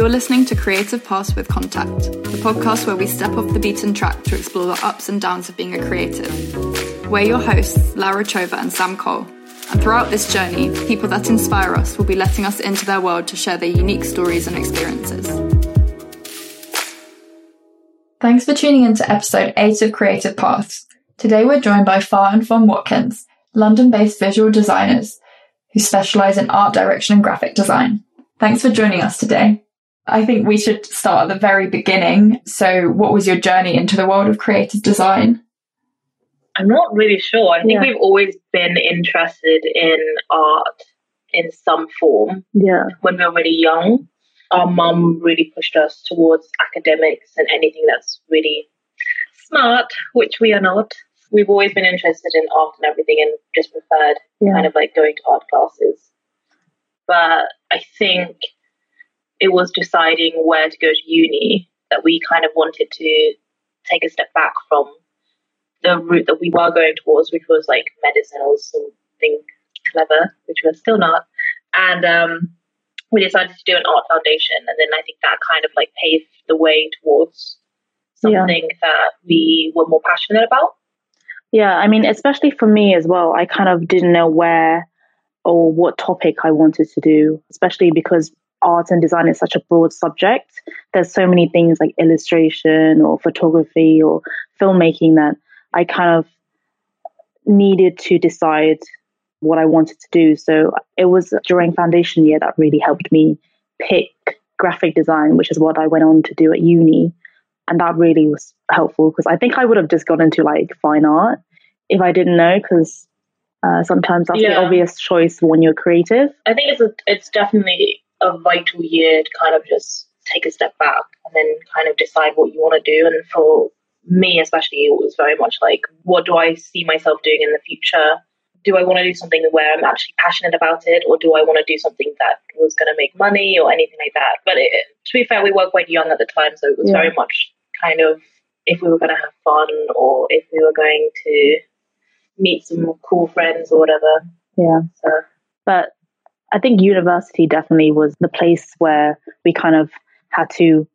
You're listening to Creative Paths with Contact, the podcast where we step off the beaten track to explore the ups and downs of being a creative. We're your hosts, Lara Chova and Sam Cole. And throughout this journey, people that inspire us will be letting us into their world to share their unique stories and experiences. Thanks for tuning in to episode 8 of Creative Paths. Today we're joined by Far and Fon Watkins, London based visual designers who specialise in art direction and graphic design. Thanks for joining us today. I think we should start at the very beginning. So, what was your journey into the world of creative design? I'm not really sure. I think yeah. we've always been interested in art in some form. Yeah. When we were really young, our mum really pushed us towards academics and anything that's really smart, which we are not. We've always been interested in art and everything and just preferred yeah. kind of like going to art classes. But I think it was deciding where to go to uni that we kind of wanted to take a step back from the route that we were going towards, which was like medicine or something clever, which we're still not. And um, we decided to do an art foundation, and then I think that kind of like paved the way towards something yeah. that we were more passionate about. Yeah, I mean, especially for me as well, I kind of didn't know where or what topic I wanted to do, especially because art and design is such a broad subject. There's so many things like illustration or photography or filmmaking that I kind of needed to decide what I wanted to do. So it was during foundation year that really helped me pick graphic design, which is what I went on to do at uni. And that really was helpful because I think I would have just gone into like fine art if I didn't know because uh, sometimes that's yeah. the obvious choice when you're creative. I think it's a, it's definitely a vital year to kind of just take a step back and then kind of decide what you want to do. And for me, especially, it was very much like, what do I see myself doing in the future? Do I want to do something where I'm actually passionate about it, or do I want to do something that was going to make money or anything like that? But it, to be fair, we were quite young at the time, so it was yeah. very much kind of if we were going to have fun or if we were going to meet some cool friends or whatever. Yeah. So. But I think university definitely was the place where we kind of had to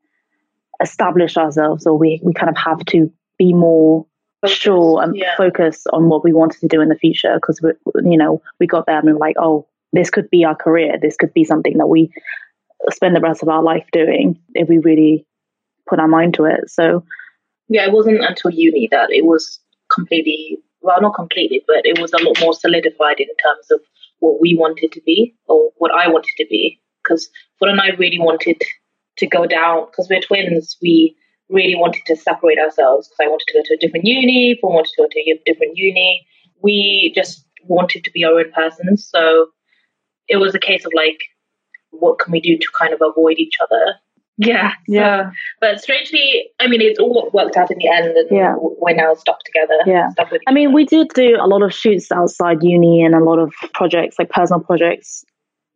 establish ourselves, or we, we kind of have to be more focus, sure and yeah. focus on what we wanted to do in the future. Because we, you know, we got there and we were like, oh, this could be our career. This could be something that we spend the rest of our life doing if we really put our mind to it. So, yeah, it wasn't until uni that it was completely well, not completely, but it was a lot more solidified in terms of what we wanted to be or what I wanted to be. Because Fon and I really wanted to go down, because we're twins, we really wanted to separate ourselves because I wanted to go to a different uni, Fon wanted to go to a different uni. We just wanted to be our own persons. So it was a case of like, what can we do to kind of avoid each other? Yeah, so, yeah. But strangely, I mean, it's all worked out in the end, and yeah. we're now stuck together. Yeah. Stuck I mean, we did do a lot of shoots outside uni and a lot of projects, like personal projects,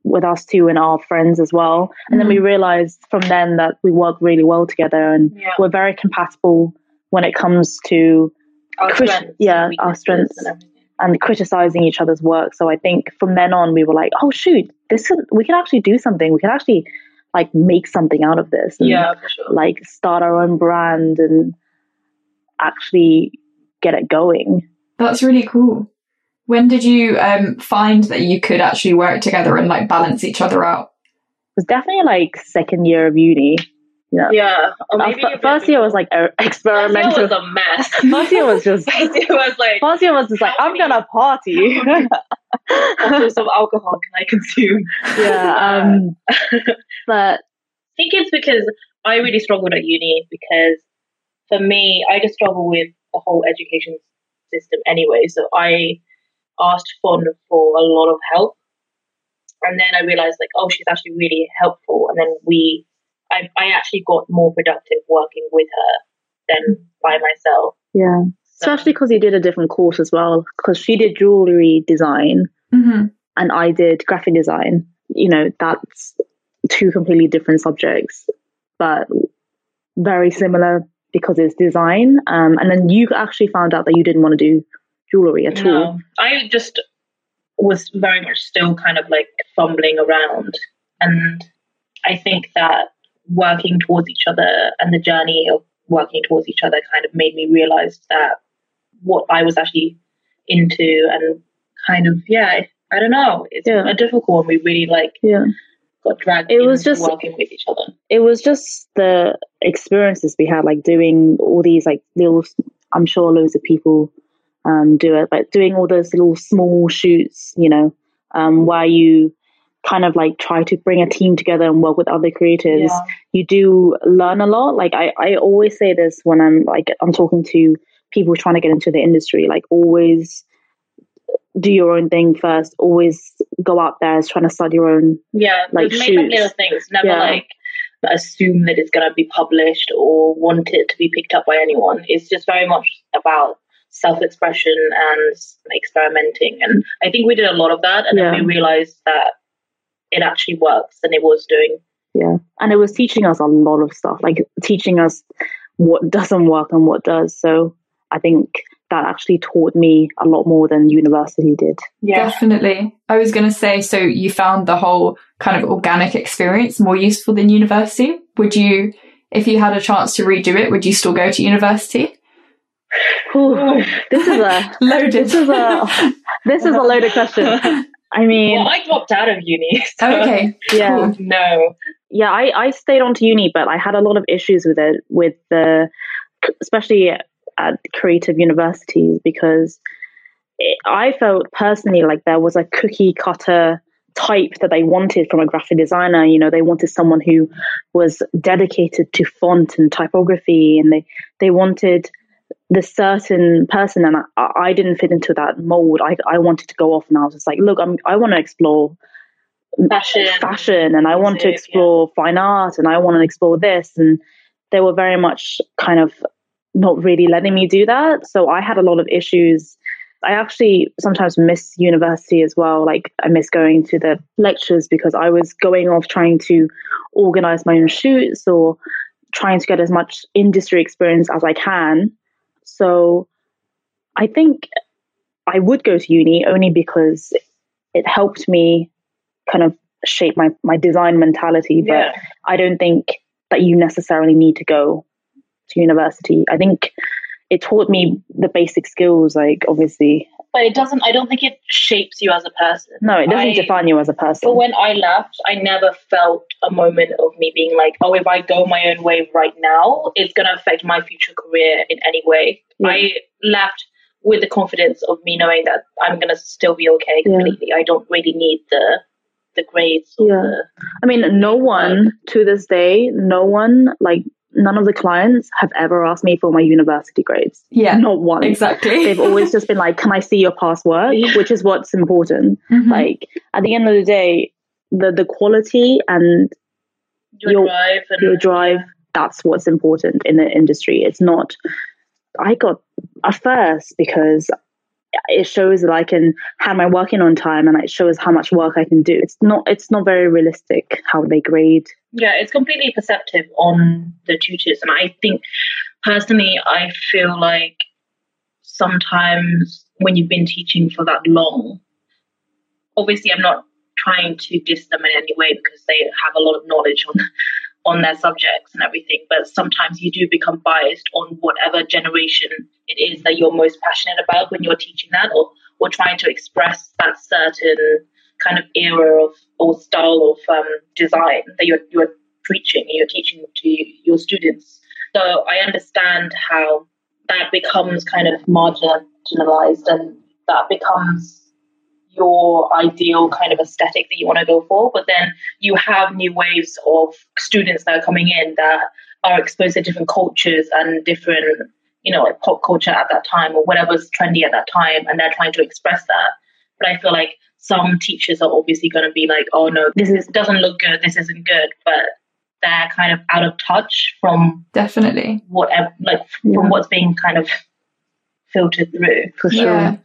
with us two and our friends as well. And mm then we mm-hmm. realized from then that we work really well together, and yeah. we're very compatible when it comes to our crit- strengths yeah, our strengths. And, and criticizing each other's work. So I think from then on, we were like, "Oh shoot, this could, we can actually do something. We can actually like make something out of this. And, yeah, sure. Like start our own brand and actually get it going. That's really cool. When did you um, find that you could actually work together and like balance each other out? It was definitely like second year of uni. Yeah. Yeah. F- first year was like experimental. First year was a mess. first year was just. first year was like. First year was just like I'm gonna party. What some alcohol can I consume? Yeah. Um, but I think it's because I really struggled at uni because for me, I just struggle with the whole education system anyway. So I asked Fon for a lot of help. And then I realized like, oh, she's actually really helpful. And then we I, I actually got more productive working with her than by myself. Yeah. Especially because you did a different course as well, because she did jewelry design mm-hmm. and I did graphic design. You know, that's two completely different subjects, but very similar because it's design. Um, and then you actually found out that you didn't want to do jewelry at no, all. I just was very much still kind of like fumbling around. And I think that working towards each other and the journey of working towards each other kind of made me realize that what I was actually into and kind of yeah I don't know it's Yeah. a difficult one we really like Yeah. got dragged It was just- working with each other It was just the experiences we had, like doing all these like little. I'm sure loads of people um, do it, but doing all those little small shoots, you know, um, where you kind of like try to bring a team together and work with other creators. yeah you do learn a lot. Like I, I always say this when I'm like I'm talking to people trying to get into the industry, like always do your own thing first. Always go out there trying to start your own. Yeah, like make up little things. Never Yeah. like assume that it's gonna be published or want it to be picked up by anyone. It's just very much about self-expression and experimenting. And I think we did a lot of that, and Yeah. then we realized that it actually works, and it was doing. Yeah, and it was teaching us a lot of stuff, like teaching us what doesn't work and what does. So I think that actually taught me a lot more than university did. Definitely. I was going to say, so you found the whole kind of organic experience more useful than university. Would you, if you had a chance to redo it, would you still go to university? Whew, this is a Loaded. this is a this is a loaded question. I mean, Well, I dropped out of uni. so oh, okay. yeah. Cool. No. yeah I, I stayed on to uni but i had a lot of issues with it with the especially at creative universities because it, i felt personally like there was a cookie cutter type that they wanted from a graphic designer you know they wanted someone who was dedicated to font and typography and they they wanted the certain person and I, I didn't fit into that mold I, I wanted to go off and i was just like look I'm, i want to explore Fashion. fashion and I want to explore fine art and I want to explore this. And they were very much kind of not really letting me do that. So I had a lot of issues. I actually sometimes miss university as well. Like I miss going to the lectures because I was going off trying to organize my own shoots or trying to get as much industry experience as I can. So I think I would go to uni only because it helped me kind of shape my my design mentality but Yeah. i don't think that you necessarily need to go to university i think it taught me the basic skills like obviously But it doesn't, I don't think it shapes you as a person. no it doesn't I- define you as a person But when I left, I never felt a moment of me being like, oh, if I go my own way right now, it's going to affect my future career in any way. Yeah. I left with the confidence of me knowing that I'm going to still be okay Yeah. completely. I don't really need the the grades. Yeah. the, i mean no one to this day no one like none of the clients have ever asked me for my university grades Yeah. not one Exactly. they've always just been like can i see your past work Yeah. which is what's important Mhm. like at the end of the day the the quality and your, Your- drive and your drive that's what's important in the industry it's not i got a first because it shows that i can have my work in on time and it shows how much work i can do it's not it's not very realistic how they grade Yeah, it's completely perceptive on the tutors. And I think personally, I feel like sometimes when you've been teaching for that long, obviously I'm not trying to diss them in any way because they have a lot of knowledge on on their subjects and everything, but sometimes you do become biased on whatever generation it is that you're most passionate about when you're teaching that or, or trying to express that certain kind of era of or style of um, design that you're you're preaching and you're teaching to your students. So I understand how that becomes kind of marginalized and that becomes your ideal kind of aesthetic that you want to go for. But then you have new waves of students that are coming in that are exposed to different cultures and different, you know, like pop culture at that time or whatever's trendy at that time, and they're trying to express that. But I feel like some teachers are obviously going to be like, oh no, this is, doesn't look good, this isn't good, but they're kind of out of touch from Definitely. whatever, like Yeah. from what's being kind of filtered through. for sure Yeah.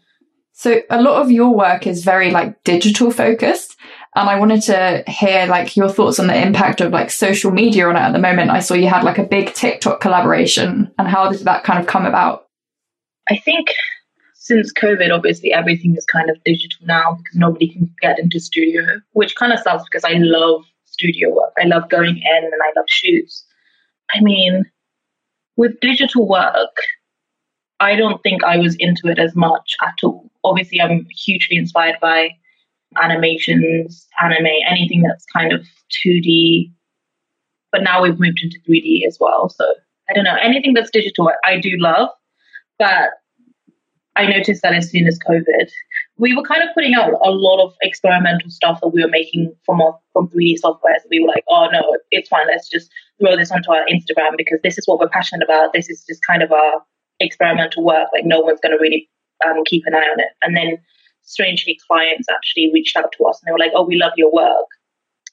So a lot of your work is very like digital focused. And I wanted to hear like your thoughts on the impact of like social media on it at the moment. I saw you had like a big TikTok collaboration and how did that kind of come about? I think since COVID, obviously everything is kind of digital now because nobody can get into studio, which kind of sucks because I love studio work. I love going in and I love shoots. I mean, with digital work, I don't think I was into it as much at all. Obviously, I'm hugely inspired by animations, anime, anything that's kind of 2D. But now we've moved into 3D as well. So I don't know, anything that's digital, I do love. But I noticed that as soon as COVID, we were kind of putting out a lot of experimental stuff that we were making from our, from 3D software. So we were like, oh no, it's fine. Let's just throw this onto our Instagram because this is what we're passionate about. This is just kind of our experimental work. Like no one's going to really um, keep an eye on it. And then strangely, clients actually reached out to us and they were like, oh, we love your work.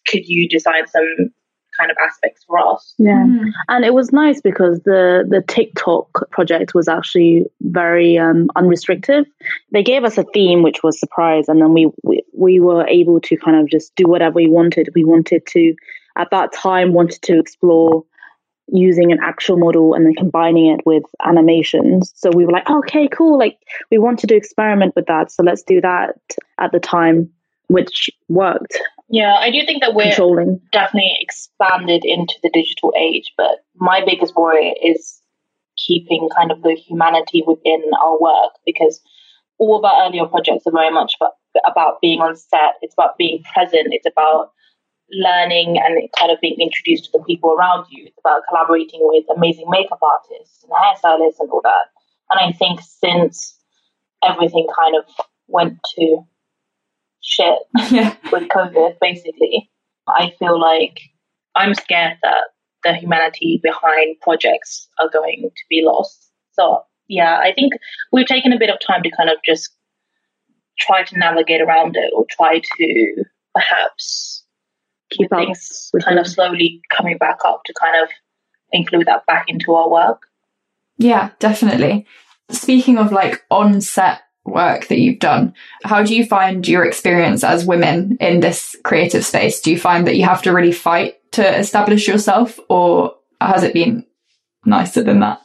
Could you design some kind of aspects for us. Yeah, mm. and it was nice because the the TikTok project was actually very um, unrestricted. They gave us a theme, which was surprise, and then we, we we were able to kind of just do whatever we wanted. We wanted to at that time wanted to explore using an actual model and then combining it with animations. So we were like, okay, cool. Like we wanted to experiment with that. So let's do that at the time, which worked. Yeah, I do think that we're controlling. definitely expanded into the digital age, but my biggest worry is keeping kind of the humanity within our work because all of our earlier projects are very much about, about being on set, it's about being present, it's about learning and kind of being introduced to the people around you. It's about collaborating with amazing makeup artists and hairstylists and all that. And I think since everything kind of went to shit yeah. with COVID, basically. I feel like I'm scared that the humanity behind projects are going to be lost. So, yeah, I think we've taken a bit of time to kind of just try to navigate around it or try to perhaps keep things kind them. of slowly coming back up to kind of include that back into our work. Yeah, definitely. Speaking of like on set work that you've done. How do you find your experience as women in this creative space? Do you find that you have to really fight to establish yourself, or has it been nicer than that?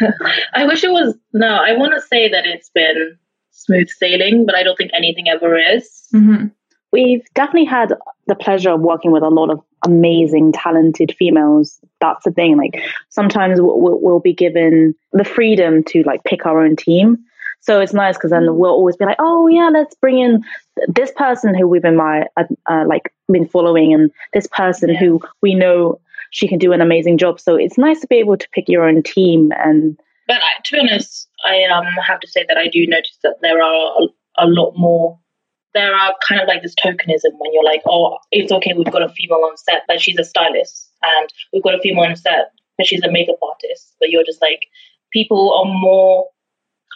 I wish it was. No, I want to say that it's been smooth sailing, but I don't think anything ever is. Mm-hmm. We've definitely had the pleasure of working with a lot of amazing, talented females. That's the thing. Like sometimes we'll, we'll be given the freedom to like pick our own team so it's nice because then we'll always be like, oh yeah, let's bring in this person who we've been my uh, like been following, and this person who we know she can do an amazing job. So it's nice to be able to pick your own team. And but to be honest, I um have to say that I do notice that there are a, a lot more there are kind of like this tokenism when you're like, oh, it's okay, we've got a female on set, but she's a stylist, and we've got a female on set, but she's a makeup artist. But you're just like, people are more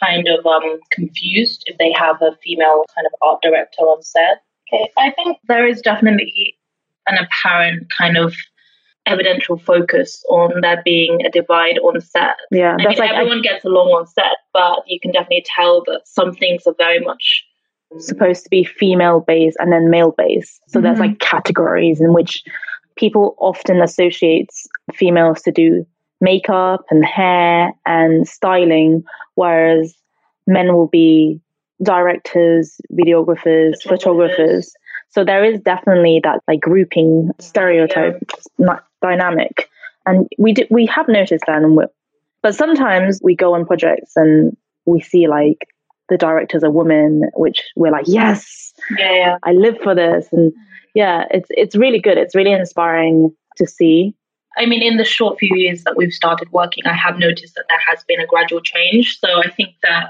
kind of um, confused if they have a female kind of art director on set. Okay, I think there is definitely an apparent kind of evidential focus on there being a divide on set. Yeah, I mean, like, everyone I, gets along on set, but you can definitely tell that some things are very much supposed to be female based and then male based. So mm-hmm. there's like categories in which people often associate females to do makeup and hair and styling, whereas men will be directors, videographers, photographers. photographers. So there is definitely that like grouping stereotype yeah. dynamic, and we do, we have noticed that, and but sometimes we go on projects and we see like the director's a woman, which we're like, yes, yeah, yeah. I live for this, and yeah, it's it's really good. It's really inspiring to see. I mean, in the short few years that we've started working, I have noticed that there has been a gradual change. So I think that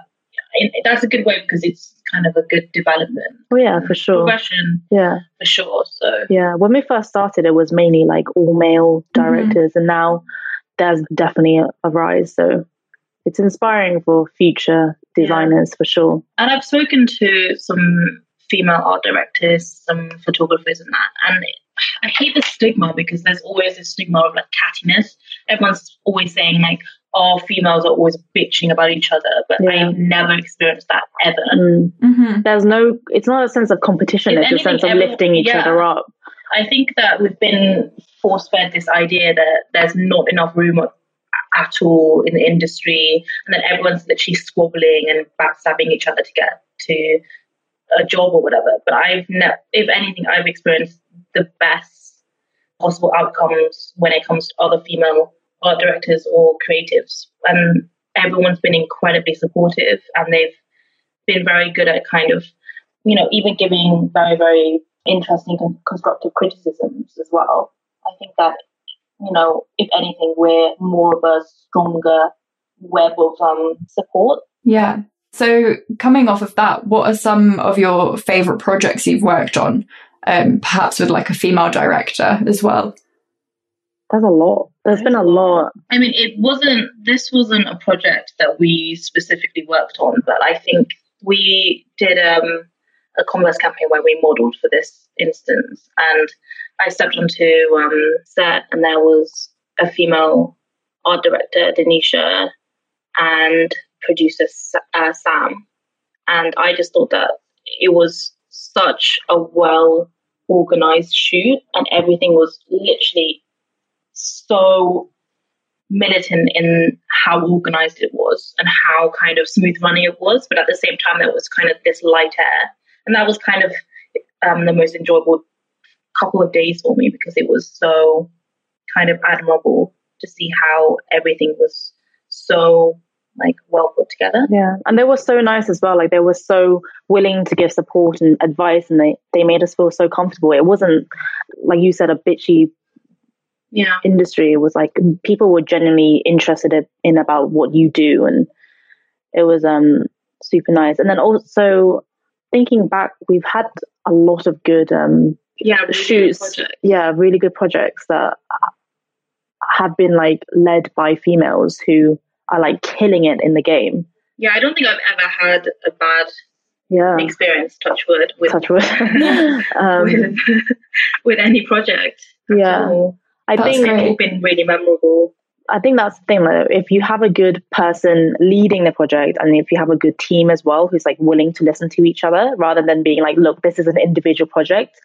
that's a good way because it's kind of a good development. Oh yeah, for sure. Progression. Yeah, for sure. So yeah, when we first started, it was mainly like all male mm-hmm. directors, mm-hmm. and now there's definitely a, a, rise. So it's inspiring for future designers yeah. for sure. And I've spoken to some female art directors, some photographers, and that, and I hate the stigma because there's always a stigma of like cattiness. Everyone's always saying like, "Oh, females are always bitching about each other," but yeah. I've never experienced that ever. Mm. Mm-hmm. There's no. It's not a sense of competition. If it's a sense of lifting each yeah. other up. I think that we've been force fed this idea that there's not enough room at all in the industry, and then everyone's literally squabbling and backstabbing each other to get to a job or whatever. But I've ne- if anything, I've experienced the best possible outcomes when it comes to other female art directors or creatives. And everyone's been incredibly supportive and they've been very good at kind of, you know, even giving very, very interesting constructive criticisms as well. I think that, you know, if anything, we're more of a stronger web of um, support. Yeah. So coming off of that, what are some of your favorite projects you've worked on? Um, perhaps with like a female director as well. There's a lot. There's been a lot. I mean, it wasn't, this wasn't a project that we specifically worked on, but I think we did um, a Converse campaign where we modeled for this instance. And I stepped onto um, set, and there was a female art director, Denisha, and producer uh, Sam. And I just thought that it was such a well organized shoot, and everything was literally so militant in how organized it was and how kind of smooth running it was. But at the same time, there was kind of this light air. And that was kind of um, the most enjoyable couple of days for me because it was so kind of admirable to see how everything was so like well put together. Yeah. And they were so nice as well. Like they were so willing to give support and advice and they, they made us feel so comfortable. It wasn't like you said, a bitchy yeah. industry. It was like people were genuinely interested in about what you do and it was um super nice. And then also thinking back, we've had a lot of good um yeah really shoots. Yeah, really good projects that have been like led by females who are like killing it in the game. Yeah, I don't think I've ever had a bad yeah experience. Touch wood with touch wood um, with, with, any project. Yeah, I that's think it's been really memorable. I think that's the thing. Like, if you have a good person leading the project, and if you have a good team as well, who's like willing to listen to each other, rather than being like, "Look, this is an individual project,"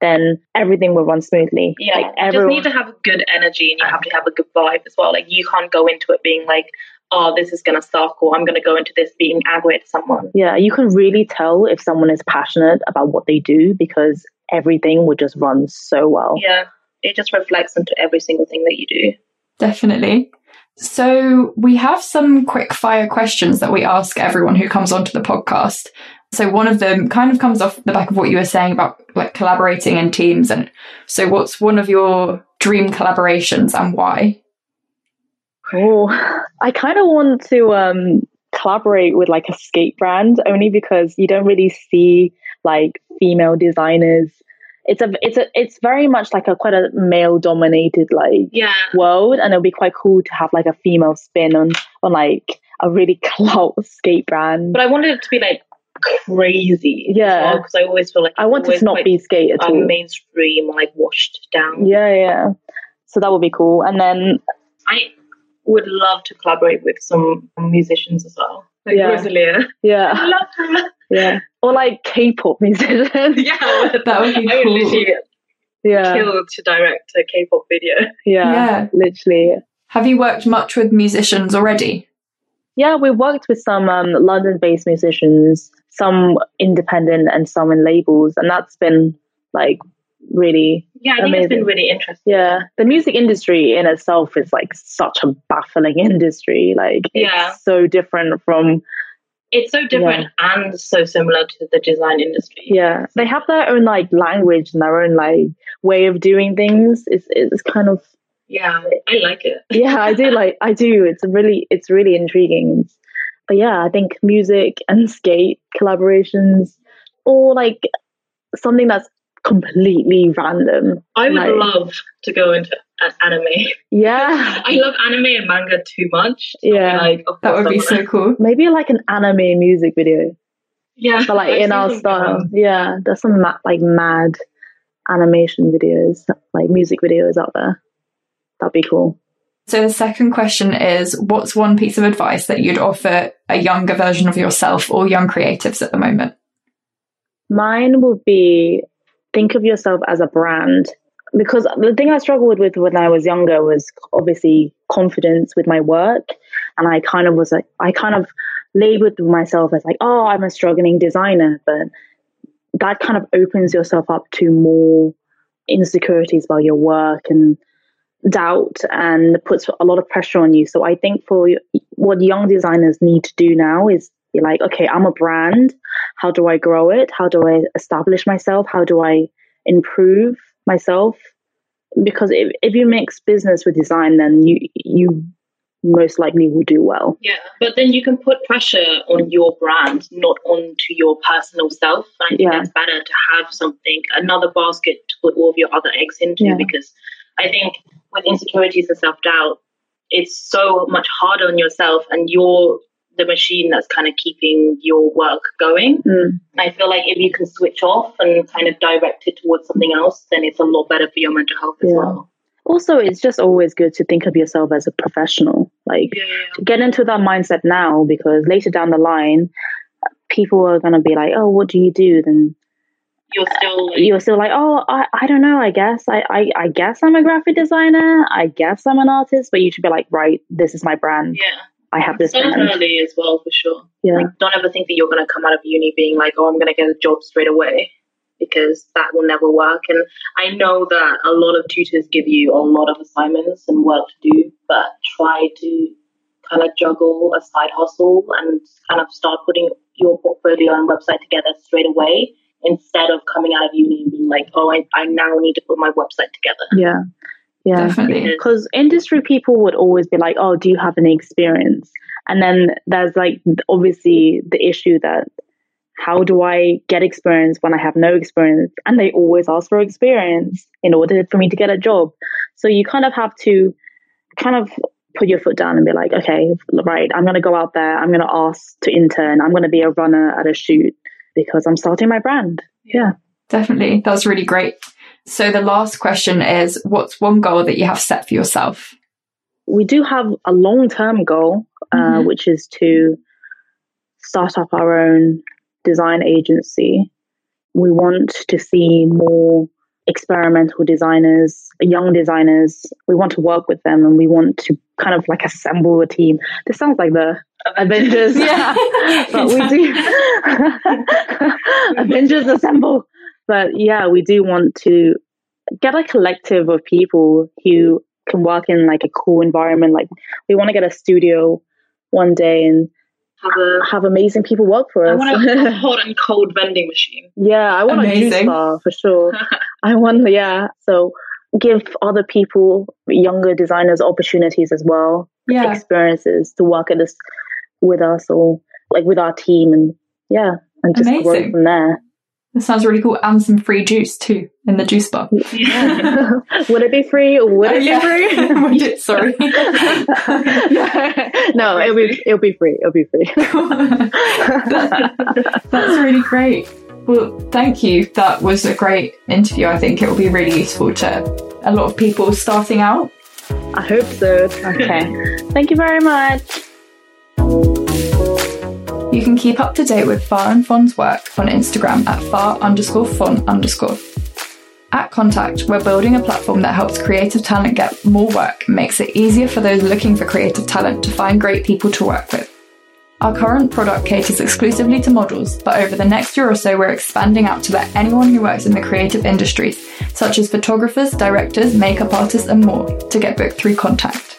then everything will run smoothly. Yeah, like, you everyone... just need to have a good energy, and you have to have a good vibe as well. Like you can't go into it being like, "Oh, this is gonna suck," or "I'm gonna go into this being angry at someone." Yeah, you can really tell if someone is passionate about what they do because everything will just run so well. Yeah, it just reflects into every single thing that you do. Definitely. So we have some quick fire questions that we ask everyone who comes onto the podcast. So one of them kind of comes off the back of what you were saying about like collaborating in teams. And so what's one of your dream collaborations and why? Oh, I kind of want to um, collaborate with like a skate brand only because you don't really see like female designers it's a it's a it's very much like a quite a male dominated like yeah. world and it'll be quite cool to have like a female spin on on like a really clout skate brand but i wanted it to be like crazy yeah because well, i always feel like i want it to not be skate at all mainstream like washed down yeah yeah so that would be cool and then i would love to collaborate with some musicians as well like yeah. Rosalia. Yeah. I love her. Yeah. Or like K-pop musicians. yeah, that would be I cool. yeah. Killed to direct a K-pop video. Yeah, yeah, literally. Have you worked much with musicians already? Yeah, we've worked with some um, London-based musicians, some independent and some in labels, and that's been like really yeah, I think amazing. it's been really interesting. Yeah, the music industry in itself is like such a baffling industry. Like, yeah, so different from. It's so different yeah. and so similar to the design industry. Yeah, they have their own like language and their own like way of doing things. It's it's kind of yeah, I like it. yeah, I do like I do. It's really it's really intriguing. But yeah, I think music and skate collaborations or like something that's completely random. I would like, love to go into anime. Yeah. I love anime and manga too much. So yeah. Like, that would be so cool. Maybe like an anime music video. Yeah. But like in our style. Fun. Yeah. There's some ma- like mad animation videos, like music videos out there. That'd be cool. So the second question is what's one piece of advice that you'd offer a younger version of yourself or young creatives at the moment? Mine would be think of yourself as a brand. Because the thing I struggled with when I was younger was obviously confidence with my work. And I kind of was like, I kind of labeled myself as like, oh, I'm a struggling designer. But that kind of opens yourself up to more insecurities about your work and doubt and puts a lot of pressure on you. So I think for what young designers need to do now is be like, okay, I'm a brand. How do I grow it? How do I establish myself? How do I improve myself? Because if, if you mix business with design, then you you most likely will do well. Yeah, but then you can put pressure on your brand, not onto your personal self. I think yeah. that's better to have something, another basket to put all of your other eggs into yeah. because I think with insecurities and self doubt, it's so much harder on yourself and you're the machine that's kind of keeping your work going. Mm. I feel like if you can switch off and kind of direct it towards something else, then it's a lot better for your mental health as yeah. well. Also, it's just always good to think of yourself as a professional. Like, yeah. get into that mindset now because later down the line, people are going to be like, oh, what do you do? Then you're still like, you're still like oh I, I don't know I guess I, I I guess I'm a graphic designer I guess I'm an artist but you should be like right this is my brand yeah I have this brand. early as well for sure yeah like, don't ever think that you're going to come out of uni being like oh I'm going to get a job straight away because that will never work and I know that a lot of tutors give you a lot of assignments and work to do but try to kind of juggle a side hustle and kind of start putting your portfolio and website together straight away instead of coming out of uni and being like, oh, I, I now need to put my website together. Yeah. Yeah. Definitely. Because industry people would always be like, oh, do you have any experience? And then there's like obviously the issue that how do I get experience when I have no experience? And they always ask for experience in order for me to get a job. So you kind of have to kind of put your foot down and be like, okay, right, I'm going to go out there. I'm going to ask to intern. I'm going to be a runner at a shoot because I'm starting my brand. Yeah. Definitely. That's really great. So the last question is what's one goal that you have set for yourself? We do have a long term goal, uh, mm-hmm. which is to start up our own design agency. We want to see more experimental designers, young designers. We want to work with them and we want to kind of like assemble a team. This sounds like the Avengers. yeah. but we do Avengers assemble. But yeah, we do want to get a collective of people who can work in like a cool environment. Like we want to get a studio one day and have a have amazing people work for us. I want a hot and cold vending machine. Yeah, I want amazing. a juice bar for sure. I want yeah. So give other people, younger designers, opportunities as well, yeah. experiences to work at this with us or like with our team, and yeah, and just amazing. grow from there. That sounds really cool. And some free juice too in the juice bar. Yeah. would it be free would it be free? would it, sorry. no, it'll be it'll be free. It'll be free. that, that's really great. Well, thank you. That was a great interview. I think it will be really useful to a lot of people starting out. I hope so. Okay. thank you very much. You can keep up to date with Far and Fon's work on Instagram at far underscore fon underscore. At Contact, we're building a platform that helps creative talent get more work and makes it easier for those looking for creative talent to find great people to work with. Our current product caters exclusively to models, but over the next year or so, we're expanding out to let anyone who works in the creative industries, such as photographers, directors, makeup artists, and more, to get booked through Contact.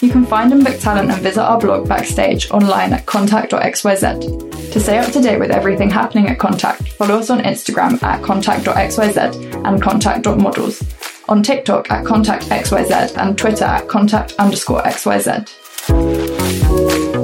You can find and book talent and visit our blog backstage online at contact.xyz. To stay up to date with everything happening at Contact, follow us on Instagram at contact.xyz and contact.models, on TikTok at contactxyz and Twitter at contact underscore xyz.